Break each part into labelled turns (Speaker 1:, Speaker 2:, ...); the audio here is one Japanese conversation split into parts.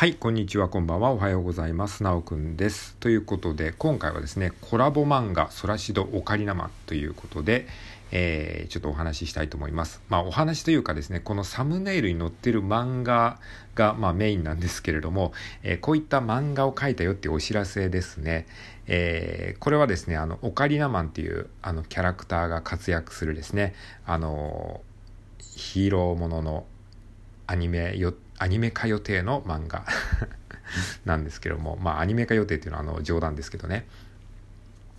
Speaker 1: はい、こんにちは、こんばんは、おはようございます。なおくんです。ということで、今回はですね、コラボ漫画、ソラシドオカリナマンということで、えー、ちょっとお話ししたいと思います。まあ、お話というかですね、このサムネイルに載ってる漫画が、まあ、メインなんですけれども、えー、こういった漫画を描いたよっていうお知らせですね。えー、これはですね、あの、オカリナマンっていうあのキャラクターが活躍するですね、あの、ヒーローもののアニメよアニメ化予定の漫画なんですけどもまあアニメ化予定っていうのはあの冗談ですけどね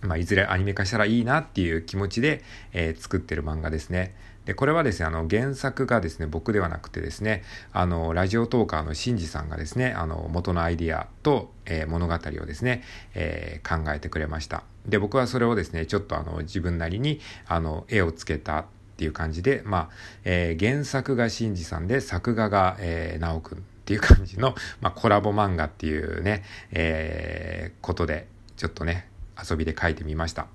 Speaker 1: まあ、いずれアニメ化したらいいなっていう気持ちで、えー、作ってる漫画ですね。で、これはですね、あの、原作がですね、僕ではなくてですね、あの、ラジオトーカーのシンジさんがですね、あの、元のアイディアと、えー、物語をですね、えー、考えてくれました。で、僕はそれをですね、ちょっとあの、自分なりに、あの、絵をつけたっていう感じで、まあ、えー、原作がシンジさんで、作画が、えー、直くんっていう感じの、まあ、コラボ漫画っていうね、えー、ことで、ちょっとね、遊びで書いてみました。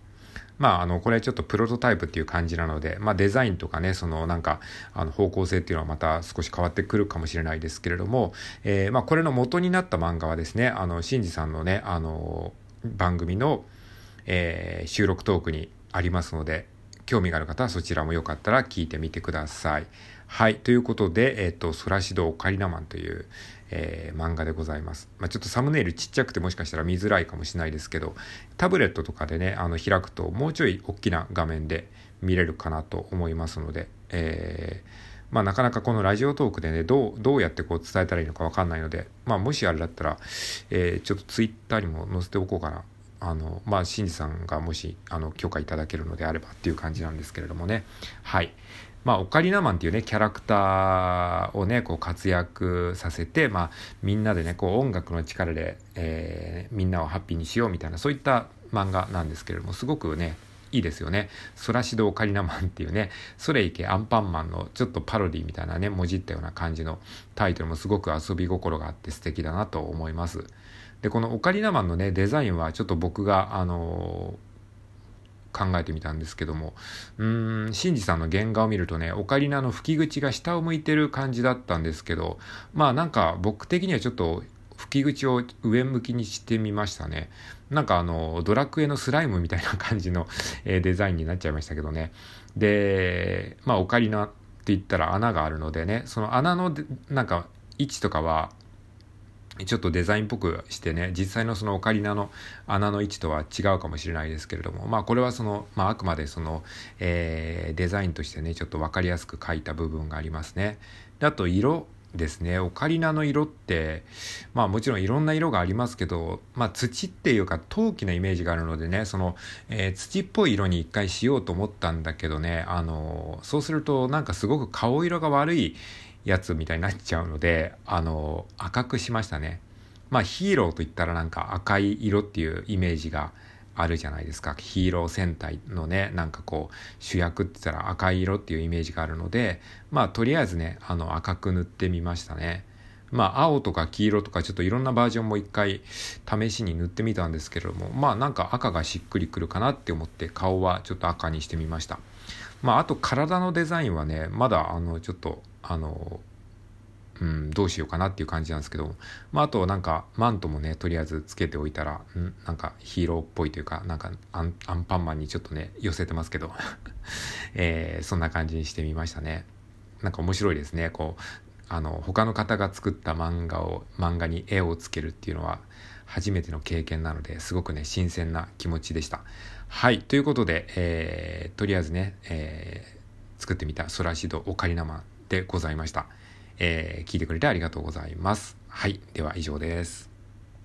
Speaker 1: まあ、あの、これちょっとプロトタイプっていう感じなので、まあ、デザインとかね、そのなんか、あの、方向性っていうのはまた少し変わってくるかもしれないですけれども、えー、まあ、これの元になった漫画はですね、あの、シンジさんのね、あの、番組の、えー、収録トークにありますので、興味がある方はそちらもよかったら聞いてみてください。はい。ということで、えっ、ー、と、ソラシドオカリナマンという、えー、漫画でございます。まあ、ちょっとサムネイルちっちゃくてもしかしたら見づらいかもしれないですけど、タブレットとかでね、あの、開くともうちょい大きな画面で見れるかなと思いますので、えー、まあ、なかなかこのラジオトークでね、どう、どうやってこう伝えたらいいのかわかんないので、まあ、もしあれだったら、えー、ちょっとツイッターにも載せておこうかな。あのまあ新司さんがもしあの許可いただけるのであればっていう感じなんですけれどもね。はい。まあオカリナマンっていうねキャラクターをねこう活躍させてまあみんなでねこう音楽の力で、えー、みんなをハッピーにしようみたいなそういった漫画なんですけれどもすごくねいいですよね。ソラシドオカリナマンっていうね、それいけアンパンマンのちょっとパロディみたいなね、もじったような感じのタイトルもすごく遊び心があって素敵だなと思います。でこのオカリナマンのねデザインはちょっと僕があのー、考えてみたんですけどもうーんシンジさんの原画を見るとねオカリナの吹き口が下を向いてる感じだったんですけどまあなんか僕的にはちょっと吹き口を上向きにしてみましたね。なんかあの、ドラクエのスライムみたいな感じの、えー、デザインになっちゃいましたけどね。で、まあ、オカリナって言ったら穴があるのでね、その穴のなんか位置とかは、ちょっとデザインっぽくしてね、実際のそのオカリナの穴の位置とは違うかもしれないですけれども、まあこれはその、まああくまでその、えー、デザインとしてね、ちょっと分かりやすく書いた部分がありますね。であと色ですね。オカリナの色って、まあもちろんいろんな色がありますけど、まあ土っていうか陶器のイメージがあるのでね、その、えー、土っぽい色に一回しようと思ったんだけどね、あの、そうするとなんかすごく顔色が悪いやつみたいになっちゃうので、あの、赤くしましたね。まあヒーローといったらなんか赤い色っていうイメージがあるじゃないですか。ヒーロー戦隊のね、なんかこう主役って言ったら赤い色っていうイメージがあるので、まあとりあえずね、あの赤く塗ってみましたね。まあ青とか黄色とかちょっといろんなバージョンも一回試しに塗ってみたんですけれども、まあなんか赤がしっくりくるかなって思って顔はちょっと赤にしてみました。まああと体のデザインはね、まだあのちょっとあの、うん、どうしようかなっていう感じなんですけど、まあ、あとなんかマントもねとりあえずつけておいたらんなんかヒーローっぽいというかなんかアンアンパンマンにちょっとね寄せてますけど、えー、そんな感じにしてみましたね。なんか面白いですね。こうあの他の方が作った漫画を漫画に絵をつけるっていうのは初めての経験なのですごくね新鮮な気持ちでした。はいということで、えー、とりあえずね、えー、作ってみたソラシドオカリナマンでございました。えー、聞いてくれてありがとうございます。はい。では以上です。